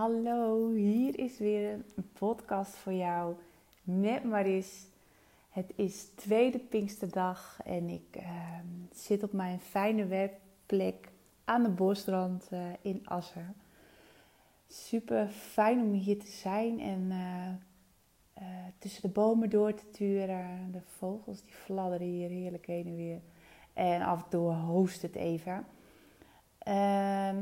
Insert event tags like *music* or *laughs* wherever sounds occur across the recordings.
hallo. Hier is weer een podcast voor jou met Maris. Het is tweede Pinksterdag en ik ehm, zit op mijn fijne werkplek aan de bosrand uh, in Assen. Super fijn om hier te zijn en eh, eh, tussen de bomen door te turen. De vogels die fladderen hier heerlijk heen en weer. En af en toe host het even. Ehm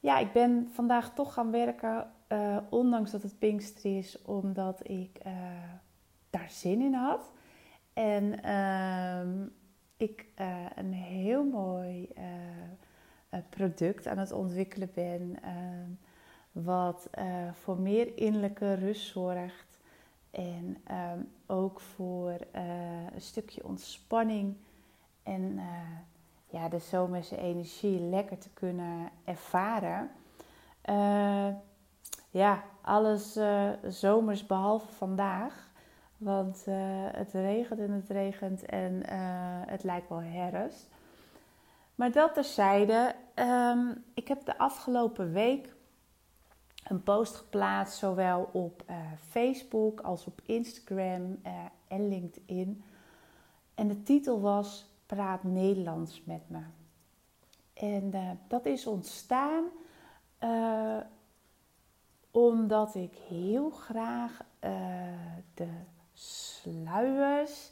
ja, ik ben vandaag toch gaan werken, uh, ondanks dat het Pinkster is, omdat ik uh, daar zin in had. En uh, ik uh, een heel mooi product aan het ontwikkelen ben, ehm, wat voor meer innerlijke rust zorgt. En ehm, ook voor een stukje ontspanning en ja, de zomerse energie lekker te kunnen ervaren. Uh, ja, alles uh, zomers behalve vandaag. Want uh, het regent en het regent en het lijkt wel herfst. Maar dat terzijde, um, ik heb de afgelopen week een post geplaatst, zowel op Facebook als op Instagram en LinkedIn. En de titel was praat Nederlands met me. En uh, dat is ontstaan uh, omdat ik heel graag uh, de sluiers,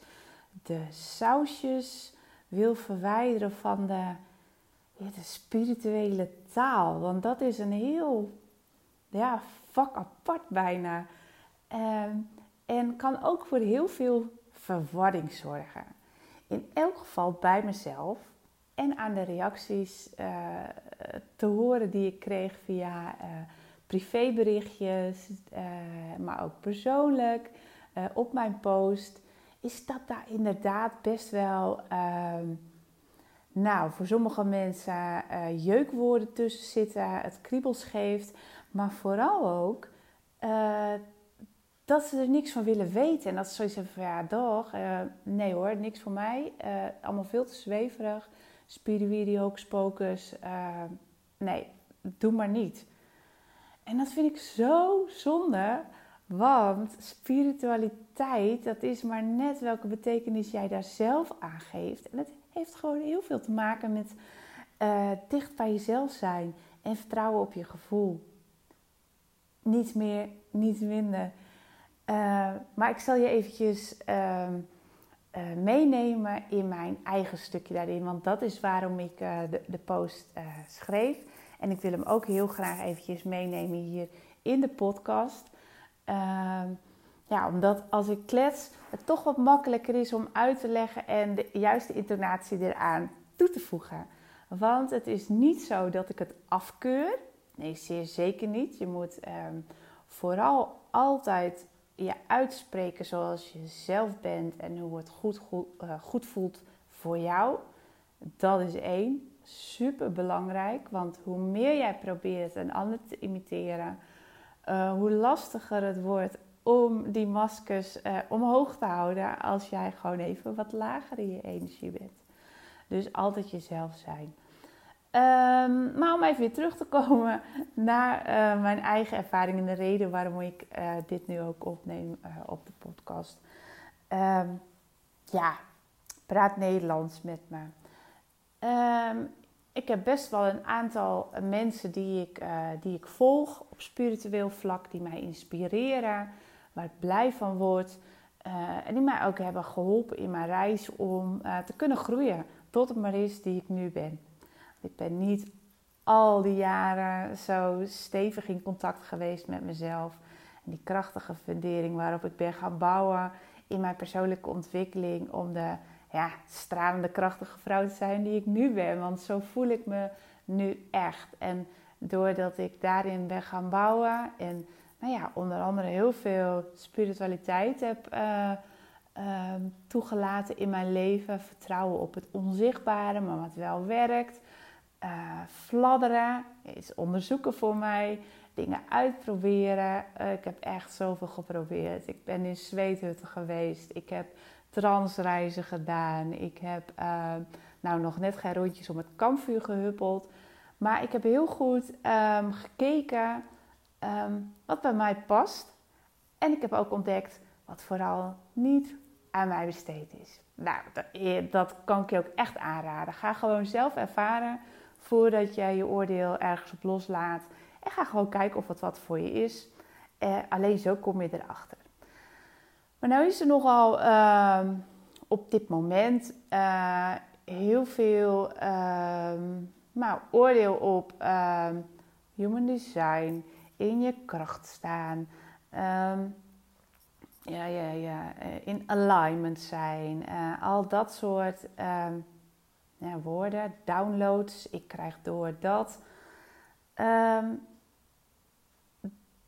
de sausjes wil verwijderen van de, de spirituele taal. Want dat is een heel ja, vak apart bijna. en kan ook voor heel veel verwarring zorgen in elk geval bij mezelf en aan de reacties uh, te horen die ik kreeg via uh, privéberichtjes, uh, maar ook persoonlijk op mijn post, is dat daar inderdaad best wel, ehm, nou, voor sommige mensen jeukwoorden tussen zitten, het kriebels geeft, maar vooral ook dat ze er niks van willen weten. En dat ze zoiets van, ja, toch, uh, nee hoor, niks voor mij. Uh, allemaal veel te zweverig. Spiriwiri, hocus uh, nee, doe maar niet. En dat vind ik zo zonde. Want spiritualiteit, dat is maar net welke betekenis jij daar zelf aan geeft. En het heeft gewoon heel veel te maken met dicht bij jezelf zijn. En vertrouwen op je gevoel. Niet meer, niet minder. Uh, maar ik zal je eventjes uh, uh, meenemen in mijn eigen stukje daarin. Want dat is waarom ik eh, de, de, post schreef. En ik wil hem ook heel graag eventjes meenemen hier in de podcast. Ehm, ja, omdat als ik klets, het toch wat makkelijker is om uit te leggen en de juiste intonatie eraan toe te voegen. Want het is niet zo dat ik het afkeur. Nee, zeer zeker niet. Je moet ehm, vooral altijd je uitspreken zoals je zelf bent en hoe het goed, goed, uh, goed voelt voor jou. Dat is één. Super belangrijk, want hoe meer jij probeert een ander te imiteren, uh, hoe lastiger het wordt om die maskers uh, omhoog te houden als jij gewoon even wat lager in je energie bent. Dus altijd jezelf zijn. Um, maar om even weer terug te komen *laughs* naar uh, mijn eigen ervaring en de reden waarom ik uh, dit nu ook opneem uh, op de podcast. Um, ja, praat Nederlands met me. Um, ik heb best wel een aantal mensen die ik, die ik volg op spiritueel vlak, die mij inspireren, waar ik blij van word. en die mij ook hebben geholpen in mijn reis om te kunnen groeien tot het Maris die ik nu ben. Ik ben niet al die jaren zo stevig in contact geweest met mezelf. En die krachtige fundering waarop ik ben gaan bouwen in mijn persoonlijke ontwikkeling. Om de ja, stralende, krachtige vrouw te zijn die ik nu ben. Want zo voel ik me nu echt. En doordat ik daarin ben gaan bouwen en nou ja, onder andere heel veel spiritualiteit heb uh, uh, toegelaten in mijn leven. Vertrouwen op het onzichtbare, maar wat wel werkt uh, fladderen, is onderzoeken voor mij, dingen uitproberen. Uh, ik heb echt zoveel geprobeerd. Ik ben in zweethutten geweest. Ik heb transreizen gedaan. Ik heb uh, nou nog net geen rondjes om het kampvuur gehuppeld. Maar ik heb heel goed um, gekeken ehm, wat bij mij past. En ik heb ook ontdekt wat vooral niet aan mij besteed is. Nou, dat, dat kan ik je ook echt aanraden. Ga gewoon zelf ervaren voordat jij je oordeel ergens op loslaat. En ga gewoon kijken of het wat voor je is. Eh, alleen zo kom je erachter. Maar nou is er nogal uh, op dit moment uh, heel veel uh, nou, oordeel op ehm, human design, in je kracht staan, ehm, ja, ja, ja, eh, in alignment zijn, eh, al dat soort ja, woorden, downloads, ik krijg door dat.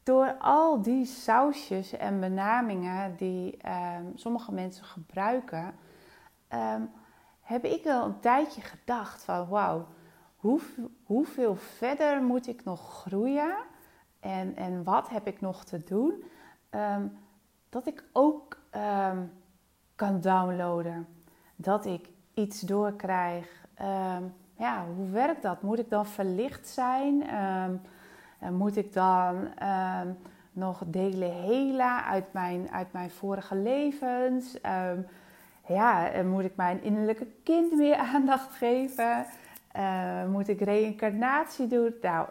door al die sausjes en benamingen die sommige mensen gebruiken, heb ik wel een tijdje gedacht van wauw, hoe, hoeveel verder moet ik nog groeien en, en wat heb ik nog te doen, ehm, dat ik ook ehm, kan downloaden, dat ik iets doorkrijg. Um, ja, hoe werkt dat? Moet ik dan verlicht zijn? moet ik dan nog delen hela uit mijn, uit mijn vorige levens? ja, moet ik mijn innerlijke kind meer *laughs* aandacht geven? Moet ik reïncarnatie doen? Nou,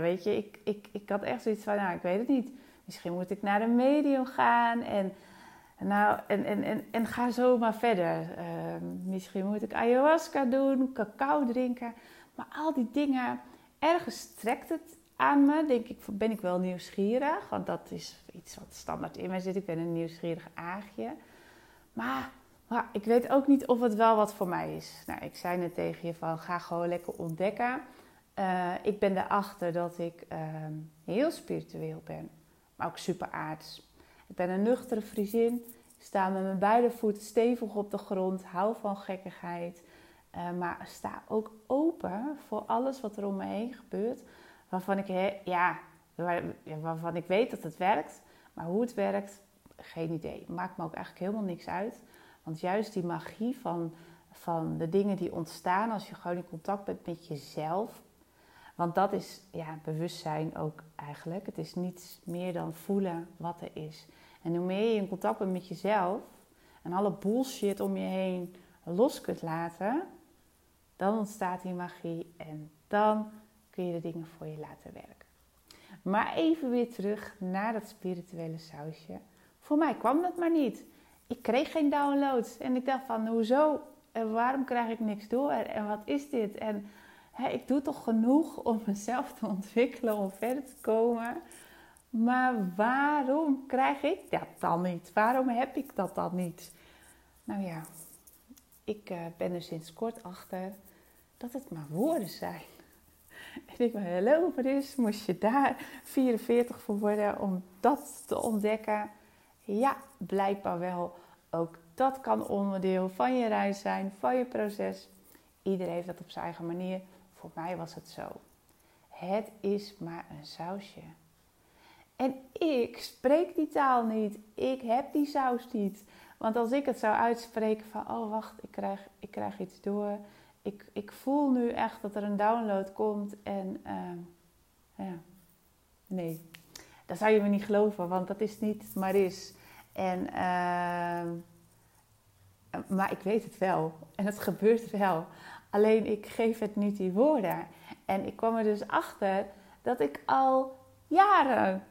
weet je, ik, ik, ik had echt zoiets van, nou, ik weet het niet. Misschien moet ik naar een medium gaan en, nou, en, en, en, en ga zo maar verder. Uh, misschien moet ik ayahuasca doen, cacao drinken. Maar al die dingen, ergens trekt het aan me. Denk ik, ben ik wel nieuwsgierig. Want dat is iets wat standaard in mij zit. Ik ben een nieuwsgierig aagje. Maar maar ik weet ook niet of het wel wat voor mij is. Nou, ik zei net tegen je van ga gewoon lekker ontdekken. Uh, ik ben erachter dat ik uh, heel spiritueel ben, maar ook super aards. Ik ben een nuchtere Friesin. Sta met mijn beide voeten stevig op de grond, hou van gekkigheid. Uh, maar sta ook open voor alles wat er om me heen gebeurt. Waarvan ik, ja, waarvan ik weet dat het werkt. Maar hoe het werkt, geen idee. Maakt me ook eigenlijk helemaal niks uit. Want juist die magie van, van de dingen die ontstaan als je gewoon in contact bent met jezelf. Want dat is ja, bewustzijn ook eigenlijk. Het is niets meer dan voelen wat er is. En hoe meer je in contact bent met jezelf en alle bullshit om je heen los kunt laten, dan ontstaat die magie en dan kun je de dingen voor je laten werken. Maar even weer terug naar dat spirituele sausje. Voor mij kwam dat maar niet ik kreeg geen downloads. En ik dacht van, hoezo? En waarom krijg ik niks door? En wat is dit? En hè, ik doe toch genoeg om mezelf te ontwikkelen, om verder te komen. Maar waarom krijg ik dat dan niet? Waarom heb ik dat dan niet? Nou ja, ik uh, ben er sinds kort achter dat het maar woorden zijn. En ik ben heel is, moest je daar 44 voor worden om dat te ontdekken. Ja, blijkbaar wel. Ook dat kan onderdeel van je reis zijn, van je proces. Iedereen heeft dat op zijn eigen manier. Voor mij was het zo. Het is maar een sausje. En ik spreek die taal niet. Ik heb die saus niet. Want als ik het zou uitspreken van, oh wacht, ik krijg, ik krijg iets door. Ik, ik voel nu echt dat er een download komt. En uh, ja, nee, dat zou je me niet geloven, want dat is niet maar is. En, ehm, maar ik weet het wel. En het gebeurt wel. Alleen ik geef het niet die woorden. En ik kwam er dus achter dat ik al jaren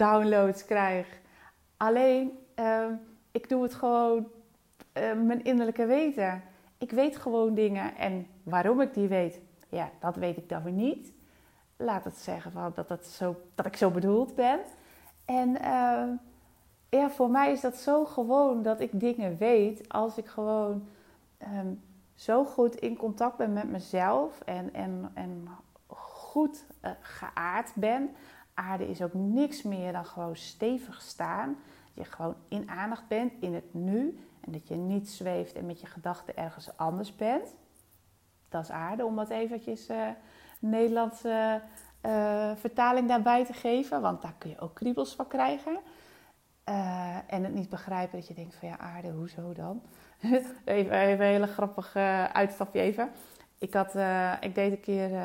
downloads krijg. Alleen ehm, ik doe het gewoon uh, mijn innerlijke weten. Ik weet gewoon dingen. En waarom ik die weet, ja, dat weet ik dan weer niet. Laat het zeggen van dat, dat, zo, dat ik zo bedoeld ben. En ja, voor mij is dat zo gewoon dat ik dingen weet als ik gewoon ehm, zo goed in contact ben met mezelf en, en, en goed uh, geaard ben. Aarde is ook niks meer dan gewoon stevig staan. Dat je gewoon in aandacht bent, in het nu. En dat je niet zweeft en met je gedachten ergens anders bent. Dat is aarde, om wat eventjes uh, Nederlandse uh, vertaling daarbij te geven. Want daar kun je ook kriebels van krijgen. Uh, en het niet begrijpen dat je denkt van ja, aarde, hoezo dan? *laughs* even, even een hele grappige uitstapje even. Ik, had, uh, ik deed een keer uh,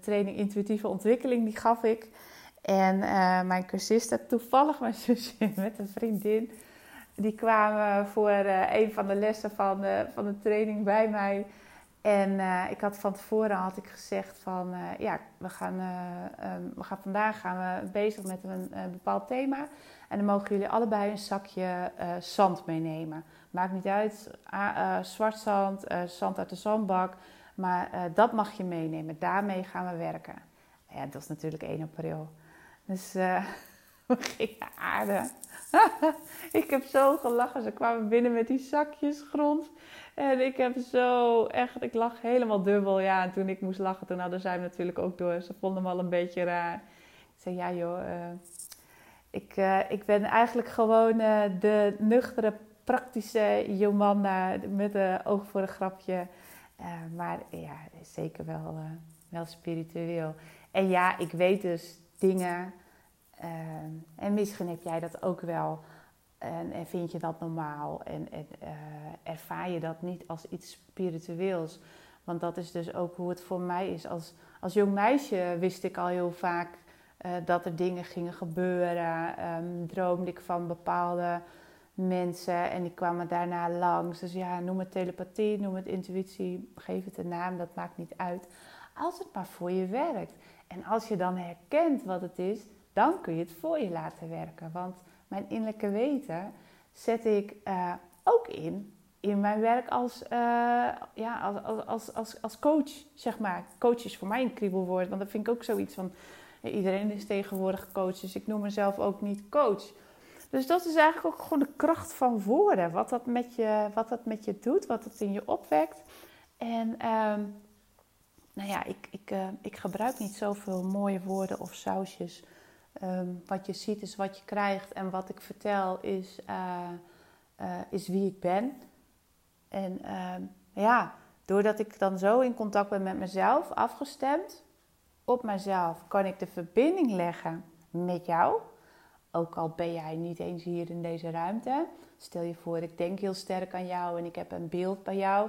training intuïtieve ontwikkeling, die gaf ik. En uh, mijn cursisten, toevallig mijn *laughs* zusje met een vriendin, die kwamen voor een van de lessen van de, van de training bij mij. En ik had van tevoren had ik gezegd van ja, we gaan, um, we gaan vandaag gaan we bezig met een, een, bepaald thema. En dan mogen jullie allebei een zakje zand meenemen. Maakt niet uit, zwart zand, zand uit de zandbak. Maar dat mag je meenemen. Daarmee gaan we werken. Ja, dat is natuurlijk 1 april. Dus uh, *laughs* we gingen aarden. *laughs* ik heb zo gelachen. Ze kwamen binnen met die zakjes grond. En ik heb zo echt, ik lag helemaal dubbel. Ja, en toen ik moest lachen, toen hadden zij natuurlijk ook door. Ze vonden me al een beetje raar. Ik zei, ja joh, uh, ik, ik ben eigenlijk gewoon de nuchtere, praktische Jomanda met een oog voor een grapje. Maar ja, zeker wel, wel spiritueel. En ja, ik weet dus dingen. Ehm, en misschien heb jij dat ook wel. En, en vind je dat normaal? En, en ervaar je dat niet als iets spiritueels? Want dat is dus ook hoe het voor mij is. Als, als jong meisje wist ik al heel vaak dat er dingen gingen gebeuren. Um, droomde ik van bepaalde mensen en die kwamen daarna langs. Dus ja, noem het telepathie, noem het intuïtie, geef het een naam, dat maakt niet uit. Als het maar voor je werkt. En als je dan herkent wat het is, dan kun je het voor je laten werken. Want mijn innerlijke weten zet ik uh, ook in in mijn werk als, uh, ja, als, als, als, als coach, zeg maar. Coach is voor mij een kriebelwoord, want dat vind ik ook zoiets van... Iedereen is tegenwoordig coach, dus ik noem mezelf ook niet coach. Dus dat is eigenlijk ook gewoon de kracht van woorden. Wat dat met je, wat dat met je doet, wat het in je opwekt. En uh, nou ja, ik, ik, uh, ik gebruik niet zoveel mooie woorden of sausjes. Um, wat je ziet is wat je krijgt en wat ik vertel is, uh, uh, is wie ik ben. En ehm, ja, doordat ik dan zo in contact ben met mezelf, afgestemd op mezelf, kan ik de verbinding leggen met jou. Ook al ben jij niet eens hier in deze ruimte. Stel je voor, ik denk heel sterk aan jou en ik heb een beeld bij jou.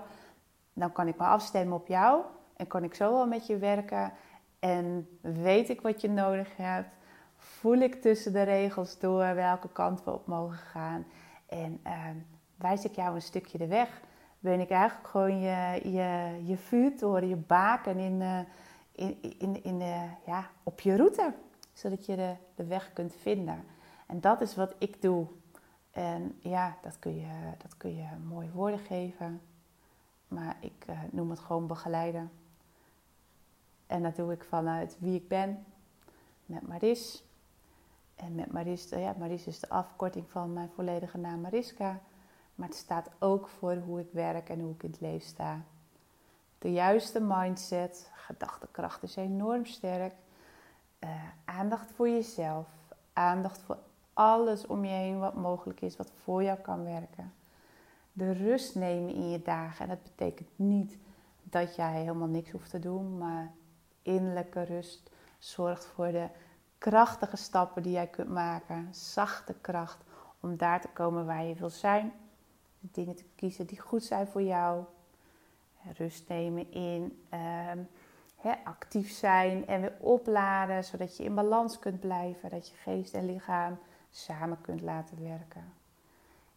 Dan kan ik me afstemmen op jou en kan ik zo wel met je werken en weet ik wat je nodig hebt. Voel ik tussen de regels door welke kant we op mogen gaan. En uh, wijs ik jou een stukje de weg. Ben ik eigenlijk gewoon je, je, je vuurtoren, je baken in, uh, in, in, in, uh, ja, op je route. Zodat je de, weg kunt vinden. En dat is wat ik doe. En ja, dat kun je, dat kun je mooie woorden geven. Maar ik uh, noem het gewoon begeleiden. En dat doe ik vanuit wie ik ben, met Maris. En met Maris, ja, Maris is de afkorting van mijn volledige naam Mariska. Maar het staat ook voor hoe ik werk en hoe ik in het leven sta. De juiste mindset, gedachtekracht is enorm sterk. Uh, aandacht voor jezelf, aandacht voor alles om je heen wat mogelijk is, wat voor jou kan werken. De rust nemen in je dagen. En dat betekent niet dat jij helemaal niks hoeft te doen, maar innerlijke rust zorgt voor de krachtige stappen die jij kunt maken. Zachte kracht om daar te komen waar je wil zijn. Dingen te kiezen die goed zijn voor jou. Rust nemen in um, actief zijn en weer opladen, zodat je in balans kunt blijven. Dat je geest en lichaam samen kunt laten werken.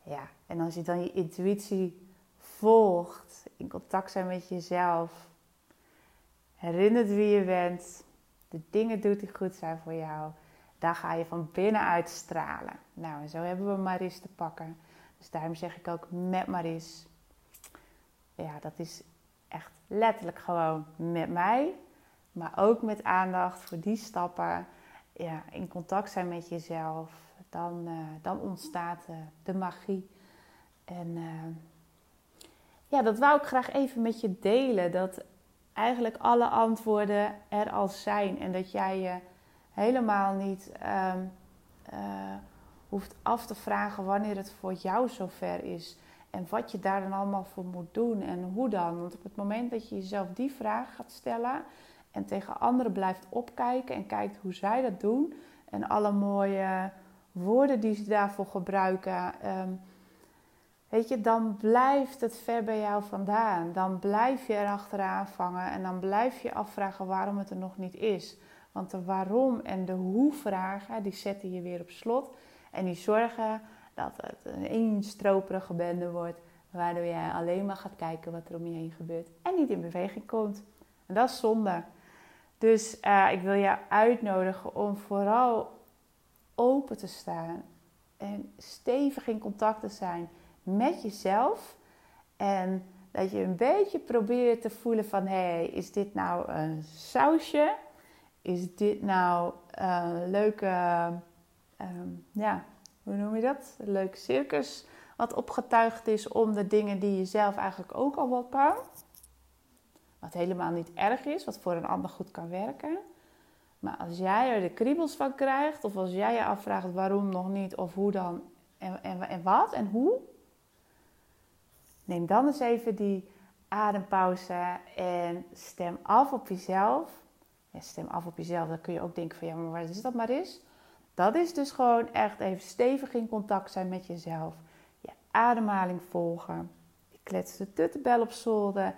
Ja, en als je dan je intuïtie volgt, in contact zijn met jezelf, herinnert wie je bent, de dingen doet die goed zijn voor jou, dan ga je van binnenuit stralen. Nou, en zo hebben we Maris te pakken. Dus daarom zeg ik ook met Maris. Ja, dat is echt letterlijk gewoon met mij, maar ook met aandacht voor die stappen. Ja, in contact zijn met jezelf, dan, uh, dan ontstaat uh, de magie. En uh, ja, dat wou ik graag even met je delen. Dat eigenlijk alle antwoorden er al zijn. En dat jij je helemaal niet uh, hoeft af te vragen wanneer het voor jou zover is. En wat je daar dan allemaal voor moet doen en hoe dan. Want op het moment dat je jezelf die vraag gaat stellen en tegen anderen blijft opkijken en kijkt hoe zij dat doen en alle mooie woorden die ze daarvoor gebruiken. Um, Weet je, dan blijft het ver bij jou vandaan. Dan blijf je er achteraan vangen en dan blijf je afvragen waarom het er nog niet is. Want de waarom en de hoe vragen, die zetten je weer op slot. En die zorgen dat het een eenstroperige bende wordt. Waardoor jij alleen maar gaat kijken wat er om je heen gebeurt. En niet in beweging komt. En dat is zonde. Dus uh, ik wil je uitnodigen om vooral open te staan. En stevig in contact te zijn met jezelf. En dat je een beetje probeert te voelen van... Hé, hey, is dit nou een sausje? Is dit nou een leuke... Um, ja, hoe noem je dat? Een leuke circus wat opgetuigd is om de dingen die je zelf eigenlijk ook al kan. Wat helemaal niet erg is, wat voor een ander goed kan werken. Maar als jij er de kriebels van krijgt, of als jij je afvraagt waarom nog niet, of hoe dan, en, en, en wat en hoe, neem dan eens even die adempauze en stem af op jezelf. Ja, stem af op jezelf, dan kun je ook denken van ja, maar waar is dat maar eens? Dat is dus gewoon echt even stevig in contact zijn met jezelf. Je ademhaling volgen. Je de tuttenbel op zolder.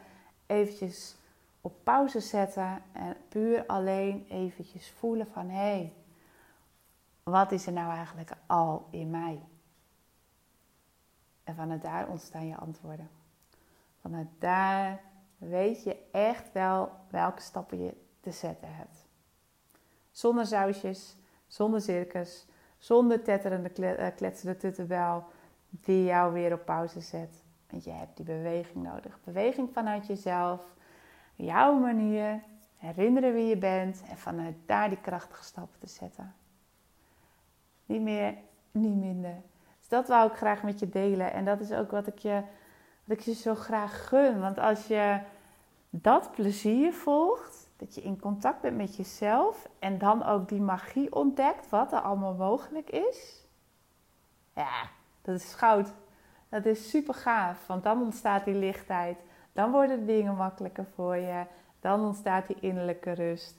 Eventjes op pauze zetten. En puur alleen eventjes voelen van... Hé, hey, wat is er nou eigenlijk al in mij? En vanuit daar ontstaan je antwoorden. Vanuit daar weet je echt wel welke stappen je te zetten hebt. Zonder sausjes, zonder circus, zonder tetterende, eh, kletsende tuttenbel die jou weer op pauze zet. Want je hebt die beweging nodig. Beweging vanuit jezelf, jouw manier, herinneren wie je bent en vanuit daar die krachtige stappen te zetten. Niet meer, niet minder. Dus dat wou ik graag met je delen. En dat is ook wat ik je, wat ik je zo graag gun. Want als je dat plezier volgt, dat je in contact bent met jezelf en dan ook die magie ontdekt, wat er allemaal mogelijk is. Ja, dat is goud. Dat is super gaaf, want dan ontstaat die lichtheid. Dan worden de dingen makkelijker voor je. Dan ontstaat die innerlijke rust.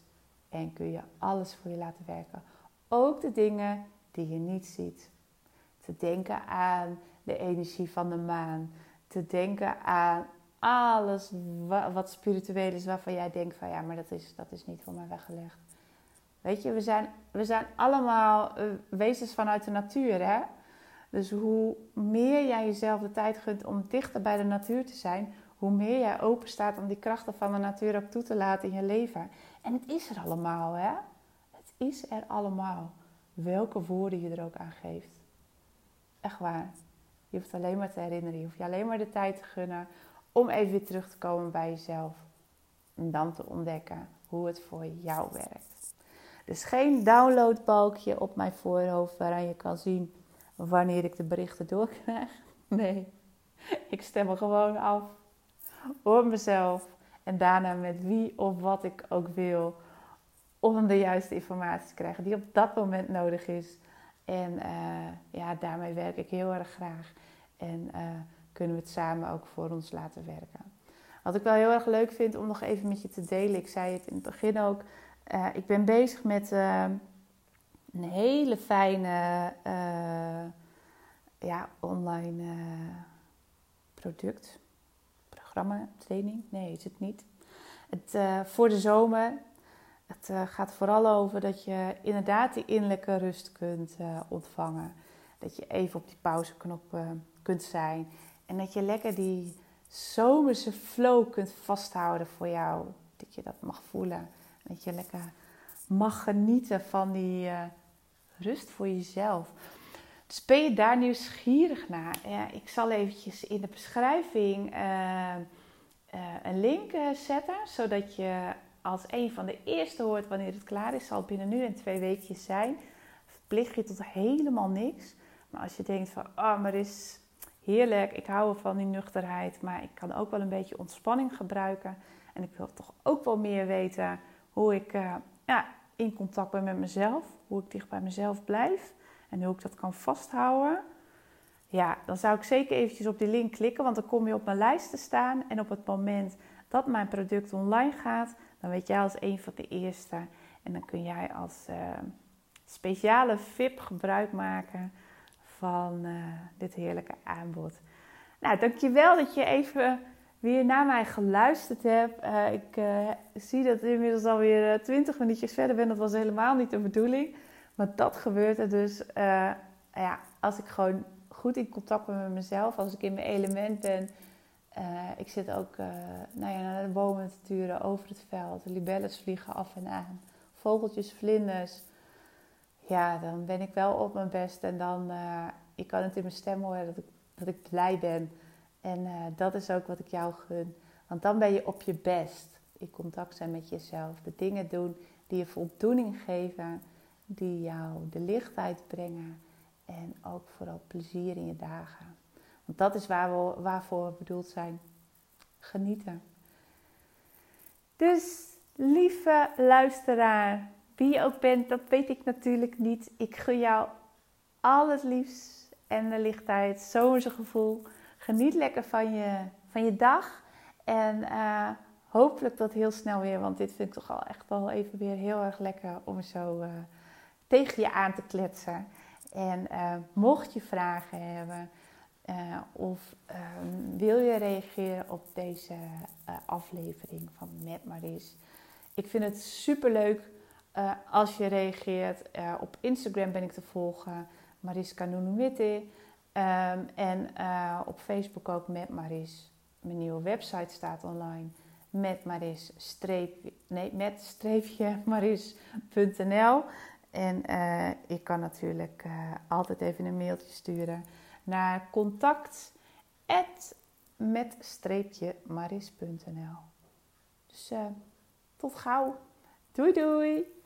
En kun je alles voor je laten werken. Ook de dingen die je niet ziet. Te denken aan de energie van de maan. Te denken aan alles wat spiritueel is, waarvan jij denkt van ja, maar dat is, dat is niet voor mij weggelegd. Weet je, we zijn, we zijn allemaal uh, wezens vanuit de natuur, hè? Dus hoe meer jij jezelf de tijd gunt om dichter bij de natuur te zijn, hoe meer jij open staat om die krachten van de natuur ook toe te laten in je leven. En het is er allemaal, hè? Het is er allemaal. Welke woorden je er ook aan geeft. Echt waar. Je hoeft alleen maar te herinneren. Je hoeft je alleen maar de tijd te gunnen om even weer terug te komen bij jezelf. En dan te ontdekken hoe het voor jou werkt. Dus geen downloadbalkje op mijn voorhoofd waaraan je kan zien wanneer ik de berichten doorkrijg. *laughs* Nee, ik stem er gewoon af. Voor mezelf. En daarna met wie of wat ik ook wil. Om de juiste informatie te krijgen die op dat moment nodig is. En uh, ja, daarmee werk ik heel erg graag. En uh, kunnen we het samen ook voor ons laten werken. Wat ik wel heel erg leuk vind om nog even met je te delen, ik zei het in het begin ook, uh, ik ben bezig met uh, een hele fijne uh, ja, online product, programma, training. Nee, is het niet. Het, voor de zomer. Het gaat vooral over dat je inderdaad die innerlijke rust kunt ontvangen. Dat je even op die pauzeknop kunt zijn en dat je lekker die zomerse flow kunt vasthouden voor jou. Dat je dat mag voelen. Dat je lekker mag genieten van die uh, rust voor jezelf. Dus ben je daar nieuwsgierig naar? Ja, ik zal eventjes in de beschrijving uh, uh, een link zetten. Zodat je als een van de eerste hoort wanneer het klaar is. Zal binnen nu en twee weekjes zijn. Verplicht je tot helemaal niks. Maar als je denkt van, oh, maar is heerlijk. Ik hou van die nuchterheid, maar ik kan ook wel een beetje ontspanning gebruiken. En ik wil toch ook wel meer weten hoe ik uh, ja, in contact ben met mezelf. Hoe ik dicht bij mezelf blijf en hoe ik dat kan vasthouden. Ja, dan zou ik zeker eventjes op die link klikken, want dan kom je op mijn lijst te staan. En op het moment dat mijn product online gaat, dan weet jij als een van de eerste. En dan kun jij als uh, speciale VIP gebruik maken van uh, dit heerlijke aanbod. Nou, dankjewel dat je even wie naar mij geluisterd hebt. Uh, ik uh, zie dat ik inmiddels alweer 20 minuutjes verder ben. Dat was helemaal niet de bedoeling. Maar dat gebeurt er dus ja, als ik gewoon goed in contact ben met mezelf. Als ik in mijn element ben. ik zit ook nou ja, naar de bomen te turen over het veld. De vliegen af en aan. Vogeltjes, vlinders. Ja, dan ben ik wel op mijn best. En dan, ik kan het in mijn stem horen dat ik, dat ik blij ben en uh, dat is ook wat ik jou gun. Want dan ben je op je best. In contact zijn met jezelf. De dingen doen die je voldoening geven. Die jou de lichtheid brengen. En ook vooral plezier in je dagen. Want dat is waar we, waarvoor we bedoeld zijn. Genieten. Dus lieve luisteraar, wie je ook bent, dat weet ik natuurlijk niet. Ik gun jou al het liefst en de lichtheid, zo'n gevoel. Geniet lekker van je, van je dag. En uh, hopelijk tot heel snel weer. Want dit vind ik toch al echt wel even weer heel erg lekker om zo uh, tegen je aan te kletsen. En uh, mocht je vragen hebben of ehm, wil je reageren op deze aflevering van Met Maris. Ik vind het super leuk als je reageert. op Instagram ben ik te volgen. Mariska Nunumitte. Um, en uh, op Facebook ook met Maris. Mijn nieuwe website staat online. Met Maris nee, met streepje *laughs* maris.nl. En ik kan natuurlijk altijd even een mailtje sturen naar contact met maris.nl. Dus tot gauw. Doei doei!